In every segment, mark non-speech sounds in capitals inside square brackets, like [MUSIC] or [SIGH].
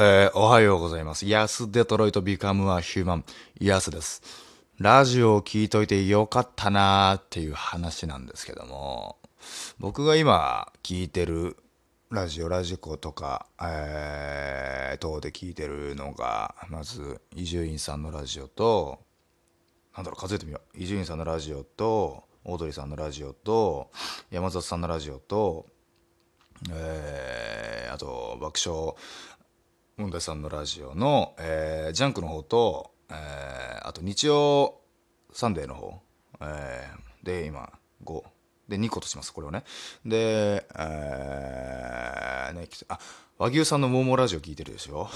えー、おはようございます。ヤスデトロイトビカムアヒューマン、ヤスです。ラジオを聞いといてよかったなーっていう話なんですけども、僕が今聞いてるラジオ、ラジコとか、えー、等で聞いてるのが、まず、伊集院さんのラジオと、なんだろう、数えてみよう。伊集院さんのラジオと、オードリーさんのラジオと、山里さんのラジオと、えー、あと、爆笑問題さんのラジオの、えー、ジャンクの方と、えー、あと日曜サンデーの方、えー、で、今、5。で、2個とします、これをね。で、えー、ね、あ、和牛さんのモーモーラジオ聞いてるでしょ？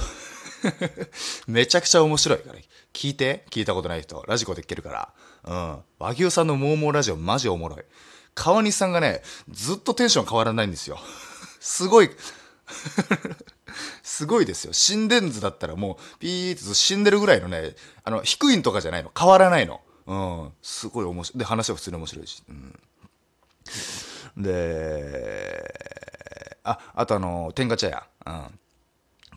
[LAUGHS] めちゃくちゃ面白いから。聞いて？聞いたことない人。ラジコで聞けるから。うん。和牛さんのモーモーラジオマジおもろい。川西さんがね、ずっとテンション変わらないんですよ。すごいすごいですよ。心電図だったらもう、ピーって死んでるぐらいのね、あの、低いんとかじゃないの。変わらないの。うん。すごい面白い。で、話は普通に面白いし。うん。で、あ、あとあの、天下茶屋。うん。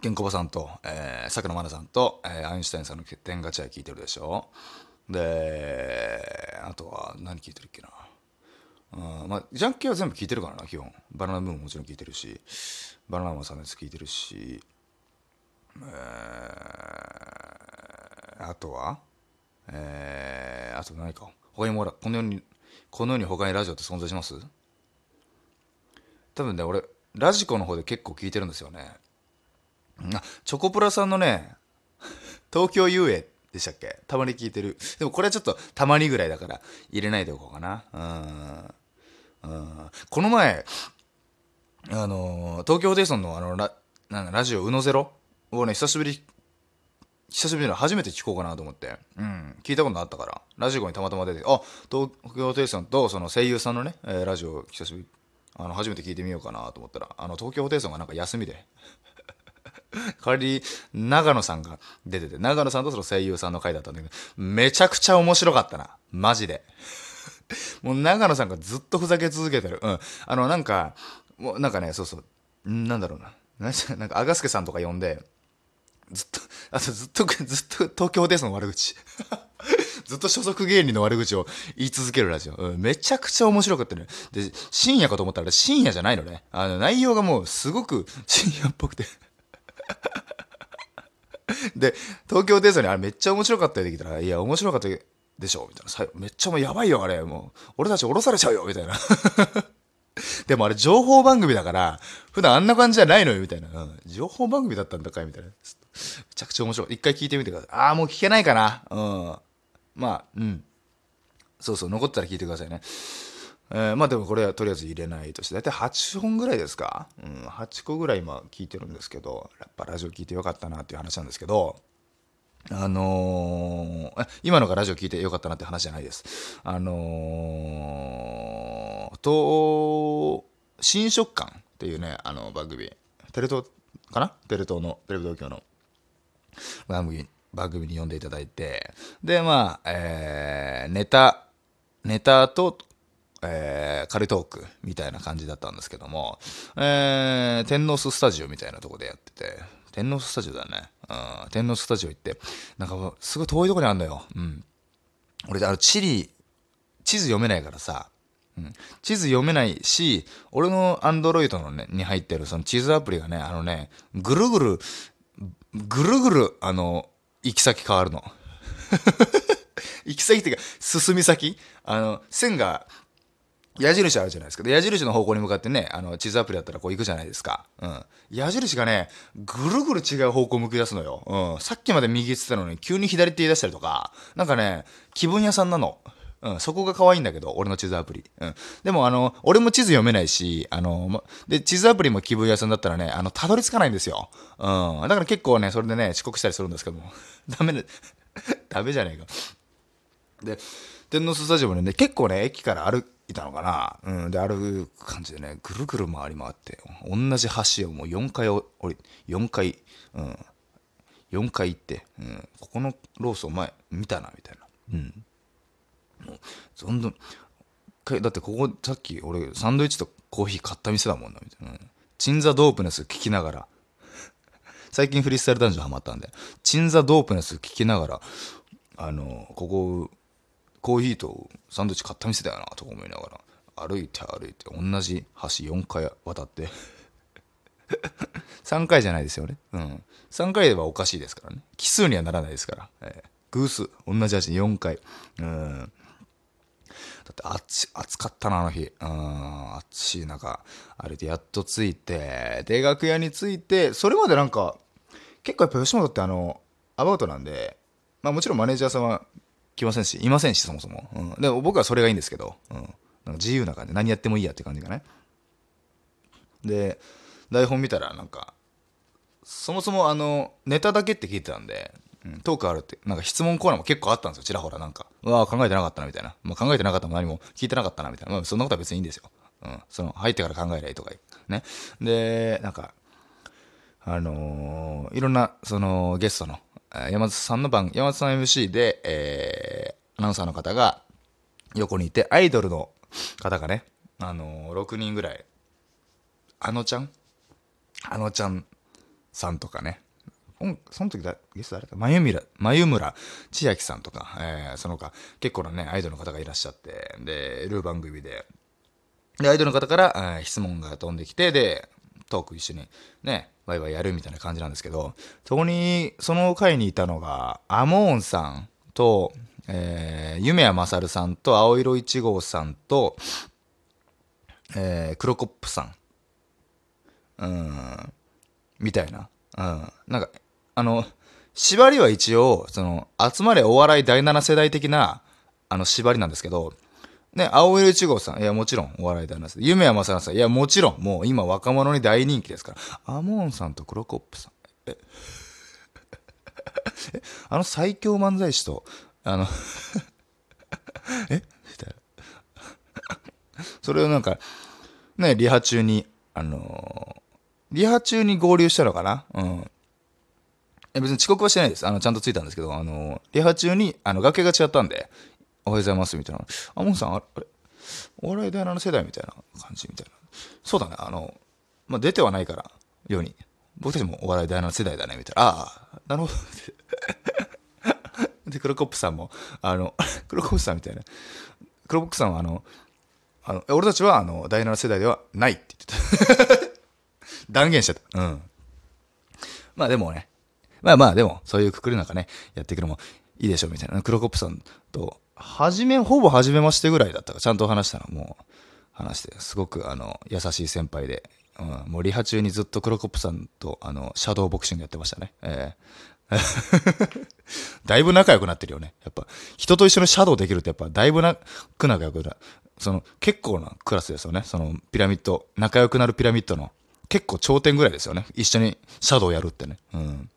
ケンコバさんと、えー、佐久間奈さんと、えー、アインシュタインさんの天下茶屋聞いてるでしょ。で、あとは何聞いてるっけな。うん、まあ、ジャンキーは全部聞いてるからな、基本。バナナムーンももちろん聞いてるし、バナナマンさんのやつ聞いてるし、えー、あとは？えー、あと何か？他にもほら、この世に、この世に他にラジオって存在します？多分ね、俺、ラジコの方で結構聞いてるんですよね。あ、チョコプラさんのね、東京遊泳でしたっけ？たまに聞いてる。でもこれはちょっとたまにぐらいだから入れないでおこうかな。うん。この前、あのー、東京ホテイソンのあのラ、なんラジオ、うのゼロをね、久しぶり、久しぶりの初めて聞こうかなと思って、うん、聞いたことあったから、ラジコにたまたま出て、あ、東京ホテイソンとその声優さんのね、えー、ラジオ久しぶり、あの、初めて聞いてみようかなと思ったら、あの、東京ホテイソンがなんか休みで、代わりに長野さんが出てて、長野さんとその声優さんの回だったんだけど、めちゃくちゃ面白かったな。マジで。[LAUGHS] もう長野さんがずっとふざけ続けてる。うん。あの、なんか、もうなんかね、そうそう。んなんだろうな。なんか、アガスケさんとか呼んで、ずっと、あとずっと、ずっと東京ホテイソンの悪口。[LAUGHS] ずっと所属芸人の悪口を言い続けるラジオ。うん、めちゃくちゃ面白かったね。で、深夜かと思ったら深夜じゃないのね。あの、内容がもうすごく深夜っぽくてで、東京デートにあれめっちゃ面白かったよできたら、いや、面白かったでしょみたいな。めっちゃもうやばいよ、あれ。もう、俺たち降ろされちゃうよみたいな。[LAUGHS] でもあれ情報番組だから、普段あんな感じじゃないのよ、みたいな。うん、情報番組だったんだかいみたいな。めちゃくちゃ面白い。一回聞いてみてください。ああ、もう聞けないかな。うん。まあ、うん。そうそう、残ったら聞いてくださいね。えー、まあでもこれはとりあえず入れないとして、大体8本ぐらいですか？うん、8個ぐらい今聞いてるんですけど、やっぱラジオ聞いてよかったなっていう話なんですけど、あのー、今のがラジオ聞いてよかったなって話じゃないです。あのー、と、新食感っていうね、あの番組、テレ東かな？テレ東の、テレビ東京の。番組、番組に呼んでいただいて、で、まあ、えー、ネタ、ネタとえー、カルトークみたいな感じだったんですけども、えー、天皇ススタジオみたいなとこでやってて、天皇ススタジオだね。うん、天皇スタジオ行って、なんかすごい遠いとこにあるんだよ。うん。俺、あの、地理、地図読めないからさ、うん、地図読めないし、俺のアンドロイドのね、に入ってるその地図アプリがね、あのね、ぐるぐる、ぐるぐる、あの、行き先変わるの。[LAUGHS] 行き先っていうか、進み先あの、線が矢印あるじゃないですか。矢印の方向に向かってね、あの、地図アプリだったらこう行くじゃないですか。うん。矢印がね、ぐるぐる違う方向向き出すのよ。うん。さっきまで右って言ってたのに、急に左って言い出したりとか、なんかね、気分屋さんなの。うん、そこが可愛いんだけど、俺の地図アプリ。うん。でも、あの、俺も地図読めないし、あの、で、地図アプリも気分屋さんだったらね、あの、たどり着かないんですよ。うん。だから結構ね、それでね、遅刻したりするんですけども。[LAUGHS] ダメね、[LAUGHS] ダメじゃねえか。で、天皇スタジオもね、結構ね、駅から歩くいたのかな。うん。で、歩く感じでね、ぐるぐる回り回って、同じ橋をもう4回降り、4回、うん。4回行って、うん。ここのローソン前見たな、みたいな。うん。もう、どんどん、だってここさっき俺サンドイッチとコーヒー買った店だもんな、みたいな。うん、チンザドープネス聞きながら、最近フリースタイルダンジョンハマったんで、チンザドープネス聞きながら、あの、ここ、コーヒーとサンドイッチ買った店だよな、とか思いながら、歩いて歩いて、同じ橋4回渡って、[LAUGHS] 3回じゃないですよね。うん。3回ではおかしいですからね。奇数にはならないですから。えー偶数。同じ橋4回。うん。だって暑暑かったなあの日うん暑い中あれでやっと着いてで楽屋に着いてそれまでなんか結構やっぱ吉本ってあのアバウトなんでまあもちろんマネージャーさんは来ませんしいませんしそもそも、うん、でも僕はそれがいいんですけど、うん、なんか自由な感じ。何やってもいいやって感じがね。で台本見たらなんかそもそもあのネタだけって聞いてたんで、うん、トークあるってなんか質問コーナーも結構あったんですよ。ちらほらなんか。うわ考えてなかったなみたいな、まあ、考えてなかったも何も聞いてなかったなみたいな、まあ、そんなことは別にいいんですよ、うん、その入ってから考えりゃいとかね。でなんかあのーいろんなそのゲストの山田さんの番山田さん MC で、えーアナウンサーの方が横にいてアイドルの方がね、あのー6人ぐらい。あのちゃん？あのちゃんさんとかね。んその時だゲスト誰か眉村眉村千秋さんとか、えーその他結構なねアイドルの方がいらっしゃってでいる番組で。でアイドルの方から、えー質問が飛んできてでトーク一緒にねワイワイやるみたいな感じなんですけどそこにその回にいたのがアモーンさんと、えー夢谷勝さるさんと青色1号さんと、えークロコップさんうんみたいな。うん。なんか、あの、縛りは一応、その、集まれお笑い第7世代的な、あの、縛りなんですけど、ね、青色1号さん、いや、もちろん、お笑い第7世代。夢山正さん、いや、もちろん、もう今若者に大人気ですから。アモーンさんとクロコップさん。え、[LAUGHS] えあの最強漫才師と、あの、[LAUGHS] え。[LAUGHS] それをなんか、ね、リハ中に、あのーリハ中に合流したのかな？うん。別に遅刻はしてないです。あの、ちゃんと着いたんですけど、あのーリハ中に、あの、崖が違ったんで、おはようございます、みたいな。あ、モンさん、あれ、お笑い第7世代みたいな感じみたいな。そうだね、あの、まあ、出てはないから、ように。僕たちもお笑い第7世代だね、みたいな。ああ、なるほど。で、クロコップさんも、あの、クロコップさんみたいな。クロコップさんは、あの、あの俺たちは、あの、第7世代ではないって言ってた。断言しちゃった。うん。まあでもね、まあまあでも、そういうくくりなんかね、やっていくのもいいでしょうみたいな。クロコップさんと、はじめ、ほぼ初めましてぐらいだったか、ちゃんと話したのもう、話して、すごく、あの、優しい先輩で、うん、もうリハ中にずっとクロコップさんと、あの、シャドーボクシングやってましたね。ええ [LAUGHS] だいぶ仲良くなってるよね。やっぱ、人と一緒にシャドウできるってやっぱ、だいぶなく仲良くな、その、結構なクラスですよね。その、ピラミッド、仲良くなるピラミッドの、結構頂点ぐらいですよね。一緒にシャドウやるってね。うん。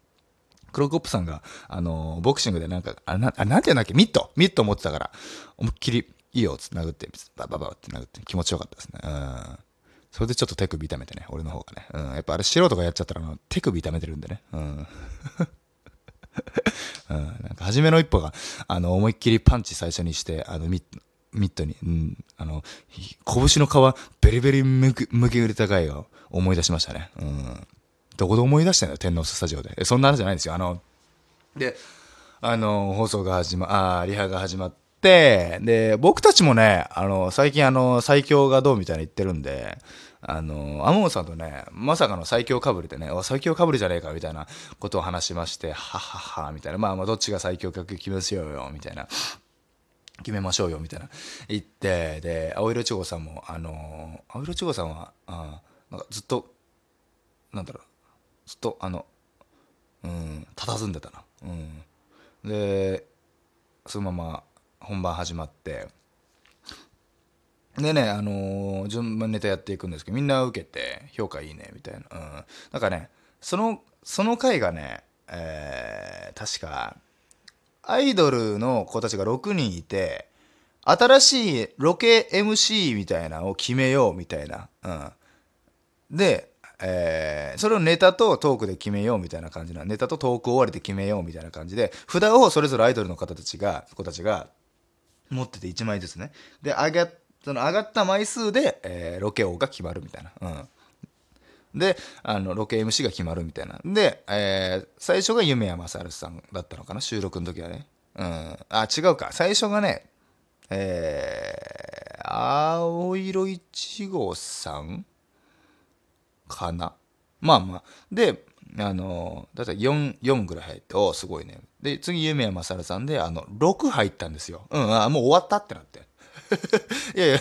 クロコップさんが、あのーボクシングでなんか、あ、な、あなんて言うんだっけ？ミットミット持ってたから、思いっきり、いいよっつって殴って、バババって殴って気持ちよかったですね。うん。それでちょっと手首痛めてね、俺の方がね。うん。やっぱあれ素人がやっちゃったら、あの、手首痛めてるんでね。うん。[LAUGHS] うん、なんか初めの一歩が、あの、思いっきりパンチ最初にして、あの、ミッミットに、うん、あの、拳の皮、ベリベリむく、むき売り高いを思い出しましたね。うん。どこで思い出したんだよ、天皇スタジオで。そんな話じゃないんですよ。あの、で、あの、放送が始ま、あーリハが始まって、で、僕たちもね、あの、最近あの、最強がどうみたいな言ってるんで、あの、アモンさんとね、まさかの最強かぶりでね、最強かぶりじゃねえかみたいなことを話しまして、はっはっは、みたいな、まあまあ、どっちが最強か決めましょうよ、みたいな。決めましょうよみたいな言ってで青色千穂さんもあの青色千穂さんはあなんかずっとなんだろうずっとあのうん佇んでたな。うん。でそのまま本番始まって。でねあのー順番ネタやっていくんですけどみんな受けて評価いいねみたいな。うん。なんかねそのその回がねえー確かアイドルの子たちが6人いて、新しいロケ MC みたいなのを決めようみたいな。うん。で、えーそれをネタとトークで決めようみたいな感じな。ネタとトーク終わりで決めようみたいな感じで、札をそれぞれアイドルの方たちが、子たちが持ってて1枚ずつね。で、上がその上がった枚数で、えーロケ王が決まるみたいな。うん。で、あの、ロケ MC が決まるみたいな。で、えー、最初が夢山勝さんだったのかな収録の時はね。うん。あ、違うか。最初がね、えー、青色1号さんかなまあまあ。で、あの、だいたい4、4ぐらい入って、おすごいね。で、次、夢山勝さんで、あの、6入ったんですよ。うん、あ、もう終わったってなって。[LAUGHS] いやいや、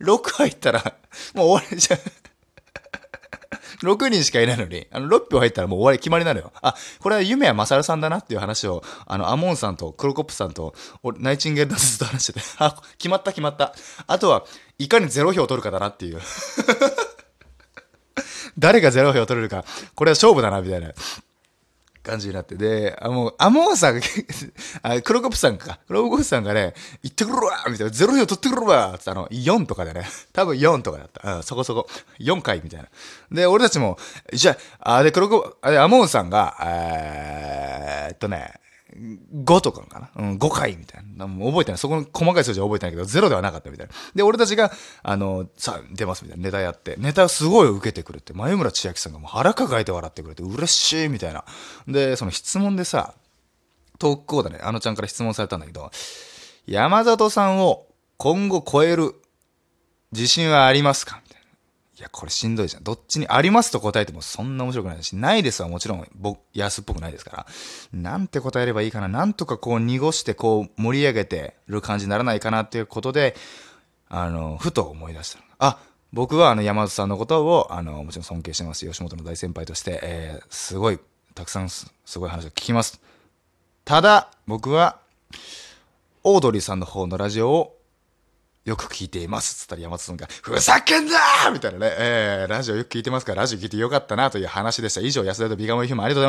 6入ったら、もう終わりじゃん。[LAUGHS] 6人しかいないのに、あの、6票入ったらもう終わり決まりなのよ。あ、これは夢やまさるさんだなっていう話を、あの、アモンさんとクロコップさんと、ナイチンゲールダンスと話してて、あ、決まった決まった。あとは、いかに0票取るかだなっていう。[LAUGHS] 誰が0票取れるか、これは勝負だな、みたいな。感じになって。で、あ、もう、アモーさんが [LAUGHS] あ、クロコップさんか。クロコップさんがね、行ってくるわみたいな。ゼロ票取ってくるわってあの、4とかでね。多分4とかだった。うん、そこそこ。4回みたいな。で、俺たちも、じゃあ、あ、で、クロコ、あれ、アモーさんが、えーっとね、5とかかな？うん、5回みたいな。もう覚えてない。そこの細かい数字は覚えてないけど、0ではなかったみたいな。で、俺たちが、あの、さあ、出ますみたいな。ネタやって。ネタすごい受けてくるって。前村千秋さんがもう腹抱えて笑ってくれて、嬉しいみたいな。で、その質問でさ、トークコーダね、あのちゃんから質問されたんだけど、山里さんを今後超える自信はありますか？いや、これしんどいじゃん。どっちにありますと答えてもそんな面白くないし、ないですはもちろん、僕、安っぽくないですから。なんて答えればいいかな。なんとかこう濁してこう盛り上げてる感じにならないかなっていうことで、あの、ふと思い出したあ、僕はあの山里さんのことを、あの、もちろん尊敬してます。吉本の大先輩として、えー、すごい、たくさんすごい話を聞きます。ただ、僕は、オードリーさんの方のラジオをよく聞いています。つったら山本さんが、ふざけんなーみたいなね、えー、ラジオよく聞いてますから、ラジオ聞いてよかったなという話でした。以上、安田とビガモイヒューマンありがとうございました。